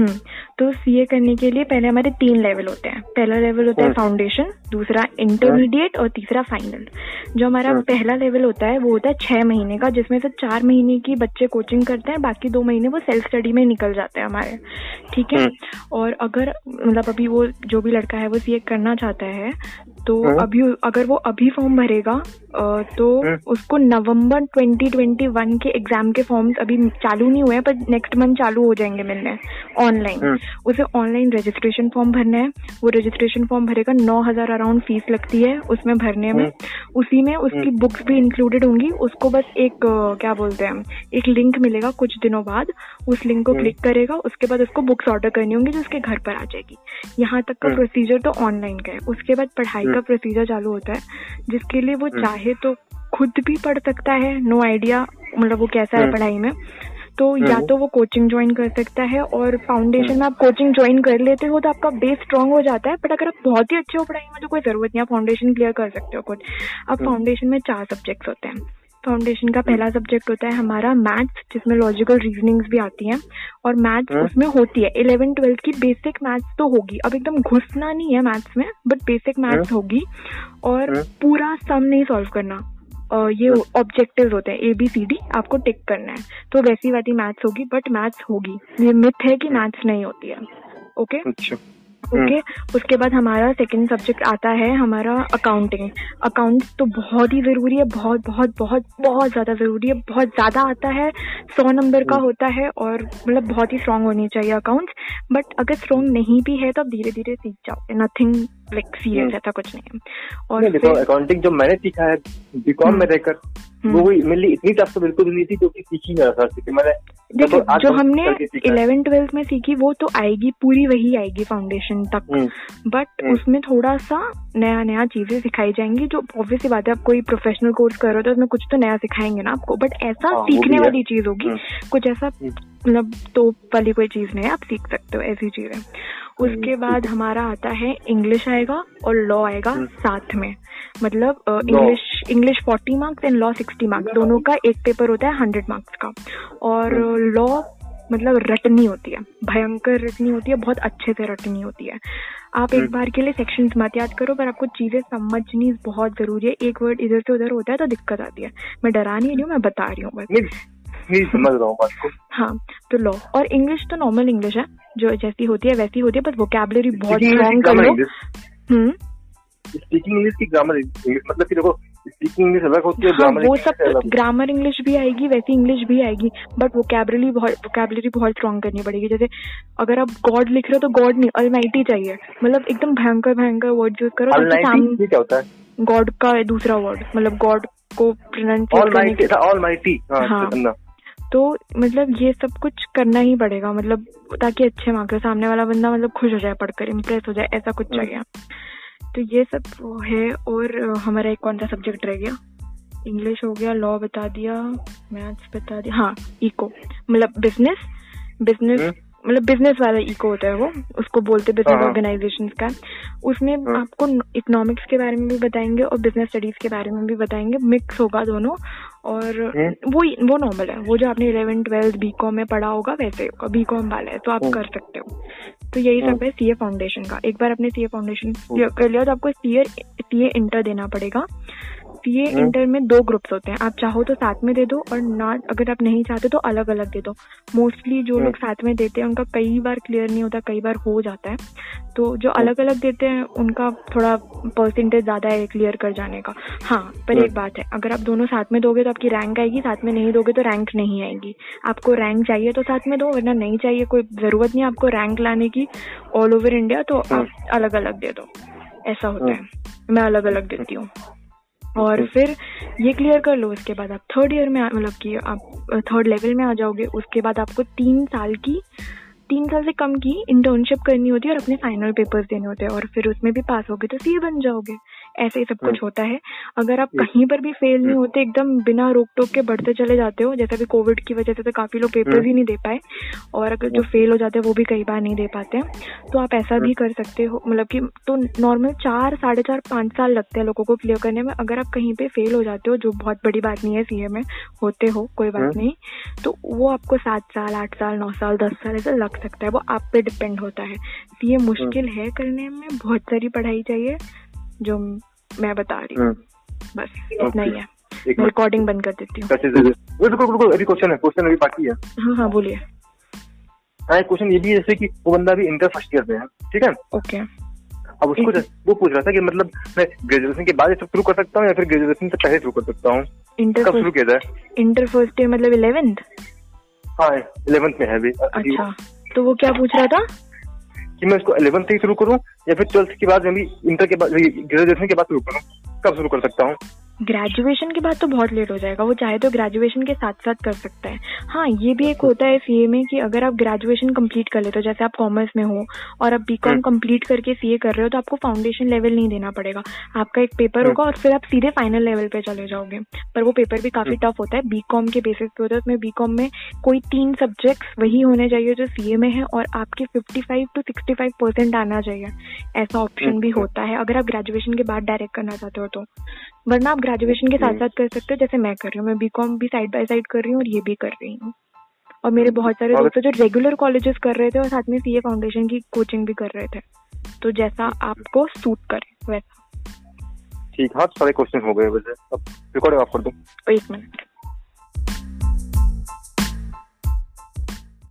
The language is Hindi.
हम्म तो सीए करने के लिए पहले हमारे तीन लेवल होते हैं पहला लेवल होता है। फाउंडेशन दूसरा इंटरमीडिएट और तीसरा फाइनल जो हमारा। पहला लेवल होता है वो होता है छह महीने का जिसमें से चार महीने की बच्चे कोचिंग करते हैं बाकी दो महीने वो सेल्फ स्टडी में निकल जाते हैं हमारे ठीक है हम्म। और अगर मतलब अभी वो जो भी लड़का है वो सीए करना चाहता है तो हम्म। अभी अगर वो अभी फॉर्म भरेगा तो हम्म। उसको नवंबर 2021 के एग्ज़ाम के फॉर्म्स अभी चालू नहीं हुए हैं पर नेक्स्ट मंथ चालू हो जाएँगे मिलने ऑनलाइन हम्म। उसे ऑनलाइन रजिस्ट्रेशन फॉर्म भरना है वो रजिस्ट्रेशन फॉर्म भरेगा नौ हज़ार अराउंड फ़ीस लगती है उसमें भरने में उसी में उसकी हम्म। बुक्स भी इंक्लूडेड होंगी उसको बस एक क्या बोलते हैं एक लिंक मिलेगा कुछ दिनों बाद उस लिंक को हम्म। क्लिक करेगा उसके बाद उसको बुक्स ऑर्डर करनी होंगी जो उसके घर पर आ जाएगी यहाँ तक का हम्म। प्रोसीजर तो ऑनलाइन का है उसके बाद पढ़ाई का हम्म। प्रोसीजर चालू होता है जिसके लिए वो हम्म। चाहे तो खुद भी पढ़ सकता है नो आइडिया मतलब वो कैसा है हम्म। पढ़ाई में तो या हम्म। तो वो कोचिंग ज्वाइन कर सकता है और फाउंडेशन में आप कोचिंग ज्वाइन कर लेते हो तो आपका बेस स्ट्रांग हो जाता है बट अगर आप बहुत ही अच्छे हो पढ़ाई में तो कोई ज़रूरत नहीं आप फाउंडेशन क्लियर कर सकते हो खुद अब हम्म। फाउंडेशन में चार सब्जेक्ट्स होते हैं फाउंडेशन का पहला सब्जेक्ट होता है हमारा मैथ्स जिसमें लॉजिकल रीजनिंग्स भी आती हैं। और मैथ्स हम्म। उसमें होती है। इलेवन ट्वेल्थ की बेसिक मैथ्स तो होगी। अब एकदम घुसना नहीं है मैथ्स में बट बेसिक मैथ्स होगी। और हम्म। पूरा सम नहीं सॉल्व करना। अ, ये ऑब्जेक्टिव होते हैं। ए बी सी डी आपको टिक करना है। तो वैसी वाली मैथ्स होगी बट मैथ्स होगी। ये मिथ है कि मैथ्स नहीं होती है। ओके अच्छा। ओके उसके बाद हमारा सेकंड सब्जेक्ट आता है हमारा अकाउंटिंग अकाउंट तो बहुत ही ज़रूरी है बहुत बहुत बहुत बहुत ज़्यादा ज़रूरी है बहुत ज़्यादा आता है सौ नंबर का हम्म। होता है और मतलब बहुत ही स्ट्रांग होनी चाहिए अकाउंट्स बट अगर स्ट्रांग नहीं भी है तो आप धीरे धीरे सीख जाओगे नथिंग लाइक सीरियस हम्म। ऐसा कुछ नहीं है और नहीं देखो अकाउंटिंग जो मैंने सीखा है बीकॉम हम्म। में रहकर हम्म। वो भी मेरे लिए इतनी टफ तो बिल्कुल नहीं थी जो कि सीखी मेरा था क्योंकि मैंने देखो तो जो हमने है। इलेवन ट्वेल्थ में सीखी वो तो आएगी पूरी वही आएगी फाउंडेशन तक हम्म, बट हम्म। उसमें थोड़ा सा नया नया चीज़ें सिखाई जाएँगी जो ऑब्वियसली बात है आप कोई प्रोफेशनल कोर्स कर रहे हो तो उसमें कुछ तो नया सिखाएँगे ना आपको बट ऐसा हाँ, वो सीखने वाली चीज़ होगी हम्म। कुछ ऐसा हम्म। मतलब तो वाली कोई चीज़ नहीं है आप सीख सकते हो ऐसी चीज़ें उसके हम्म, बाद हमारा आता है इंग्लिश आएगा और लॉ आएगा हम्म। साथ में मतलब English English forty marks and law sixty marks दोनों का एक पेपर होता है हंड्रेड मार्क्स का। और हम्म। लॉ मतलब रटनी होती है भयंकर रटनी होती है बहुत अच्छे से रटनी होती है। आप एक हम्म। बार के लिए सेक्शंस मत याद करो पर आपको चीज़ें समझनी बहुत ज़रूरी है। एक वर्ड इधर से उधर होता है तो दिक्कत आती है। मैं डरा नहीं रही हूँ मैं बता रही हूँ बस। समझ रहा हूँ बात को। हाँ तो लॉ और इंग्लिश तो नॉर्मल इंग्लिश है जो जैसी होती है वैसी होती है बस वोकेबलरी बहुत स्ट्रॉन्ग कर लो। हम्म? स्पीकिंग इंग्लिश की ग्रामर इंग्लिश मतलब कि देखो स्पीकिंग इंग्लिश अलग होती है हाँ वो सब ग्रामर इंग्लिश भी आएगी वैसी इंग्लिश भी आएगी बट वोकेबलरी बहुत वोकेबलरी बहुत स्ट्रॉन्ग करनी पड़ेगी जैसे अगर आप गॉड लिख रहे हो तो गॉड नहीं अलमाइटी चाहिए मतलब एकदम भयंकर भयंकर वर्ड यूज़ करो है क्या होता है गॉड का दूसरा वर्ड मतलब गॉड को माइटी हाँ हाँ। अन्ना। तो मतलब ये सब कुछ करना ही पड़ेगा मतलब ताकि अच्छे मार्क्स सामने वाला बंदा मतलब खुश हो जाए पढ़कर इम्प्रेस हो जाए ऐसा कुछ हम्म। चाहिए तो ये सब वो है और हमारा एक कौन सा सब्जेक्ट रह गया इंग्लिश हो गया लॉ बता दिया मैथ्स बता दिया हाँ इको मतलब बिज़नेस बिज़नेस हम्म। मतलब बिज़नेस वाला इको होता है वो उसको बोलते बिज़नेस हाँ। ऑर्गेनाइजेशन का उसमें हाँ। आपको इकोनॉमिक्स के बारे में भी बताएँगे और बिज़नेस स्टडीज़ के बारे में भी बताएँगे मिक्स होगा दोनों और हम्म। वो वो नॉर्मल है वो जो आपने इलेवन ट्वेल्थ बी कॉम में पढ़ा होगा वैसे होगा बी कॉम वाला है तो आप हम्म। कर सकते हो तो यही सब हम्म। है सीए फाउंडेशन का। एक बार अपने सीए फाउंडेशन कर लिया तो आपको सीए सीए इंटर देना पड़ेगा। हम्म। इंटर में दो ग्रुप्स होते हैं। आप चाहो तो साथ में दे दो और नॉट अगर आप नहीं चाहते तो अलग अलग दे दो। मोस्टली जो हम्म। लोग साथ में देते हैं उनका कई बार क्लियर नहीं होता कई बार हो जाता है। तो जो अलग अलग देते हैं उनका थोड़ा परसेंटेज ज़्यादा है क्लियर कर जाने का। हाँ पर हम्म। एक बात है अगर आप दोनों साथ में दोगे तो आपकी रैंक आएगी साथ में नहीं दोगे तो रैंक नहीं आएगी। आपको रैंक चाहिए तो साथ में दो वरना नहीं चाहिए कोई ज़रूरत नहीं आपको रैंक लाने की ऑल ओवर इंडिया तो आप अलग अलग दे दो। ऐसा होता है। मैं अलग अलग देती हूँ। और। फिर ये क्लियर कर लो उसके बाद आप थर्ड ईयर में मतलब कि आप थर्ड लेवल में आ जाओगे उसके बाद आपको तीन साल की तीन साल से कम की इंटर्नशिप करनी होती है और अपने फाइनल पेपर्स देने होते हैं और फिर उसमें भी पास होगे तो सीए बन जाओगे ऐसे ही सब कुछ हम्म। होता है अगर आप हम्म। कहीं पर भी फेल नहीं हम्म। होते एकदम बिना रोक टोक के बढ़ते चले जाते हो जैसे अभी कोविड की वजह से तो काफ़ी लोग पेपर हम्म। ही नहीं दे पाए और अगर जो। फेल हो जाते हैं वो भी कई बार नहीं दे पाते हैं तो आप ऐसा भी कर सकते हो मतलब कि तो नॉर्मल चार साढ़े चार पाँच साल लगते हैं लोगों को क्लियर करने में अगर आप कहीं पे फेल हो जाते हो जो बहुत बड़ी बात नहीं है सीए में होते हो कोई बात। नहीं तो वो आपको सात साल आठ साल नौ साल दस साल ऐसा लग सकता है वो आप पे डिपेंड होता है सीए मुश्किल है करने में बहुत सारी पढ़ाई चाहिए जो मैं बता रही हूँ। हम्म। बस इतना ही है। मैं रिकॉर्डिंग बंद कर देती हूँ। अभी क्वेश्चन है। क्वेश्चन अभी बाकी है। हाँ हाँ बोलिए। हाँ क्वेश्चन ये भी है जैसे कि वो बंदा अभी इंटर फ़र्स्ट ईयर में है ठीक है? ओके अब उसको वो पूछ रहा था कि मतलब मैं ग्रेजुएशन के बाद शुरू कर सकता हूँ या फिर ग्रेजुएशन से पहले शुरू कर सकता हूँ? इंटर कब शुरू किया जाए? इंटर फ़र्स्ट ईयर मतलब इलेवेंथ हाँ इलेवेंथ में है अभी। अच्छा तो वो क्या पूछ रहा था? कि मैं इसको इलेवंथ ही शुरू करूँ या फिर ट्वेल्थ के बाद इंटर के बाद ग्रेजुएशन के बाद शुरू करूँ? कब शुरू कर सकता हूँ? ग्रेजुएशन के बाद तो बहुत लेट हो जाएगा। वो चाहे तो ग्रेजुएशन के साथ साथ कर सकता है। हाँ ये भी एक होता है सीए में कि अगर आप ग्रेजुएशन कंप्लीट कर लेते हो जैसे आप कॉमर्स में हो और आप बीकॉम हम्म। कंप्लीट करके सीए कर रहे हो तो आपको फाउंडेशन लेवल नहीं देना पड़ेगा। आपका एक पेपर हम्म। होगा और फिर आप सीधे फाइनल लेवल पे चले जाओगे। पर वो पेपर भी काफ़ी हम्म। टफ होता है। बीकॉम के बेसिस पे होता है। उसमें बीकॉम में कोई तीन सब्जेक्ट्स वही होने चाहिए जो सीए में है और आपके 55 टू 65 परसेंट आना चाहिए। ऐसा ऑप्शन भी हम्म। होता है। अगर आप ग्रेजुएशन के बाद डायरेक्ट करना चाहते हो तो। वरना आप ग्रेजुएशन के साथ। साथ कर सकते हो जैसे मैं कर रही हूँ मैं बी कॉम भी साइड बाई साइड कर रही हूँ और ये भी कर रही हूँ। और मेरे बहुत सारे दोस्त जो रेगुलर कॉलेजेस कर रहे थे और साथ में सीए फाउंडेशन की कोचिंग भी कर रहे थे। तो जैसा आपको सूट करे वैसा। ठीक हाँ सारे क्वेश्चन हो गए वैसे। अब रिकॉर्डिंग ऑफ़ कर दूँ। एक मिनट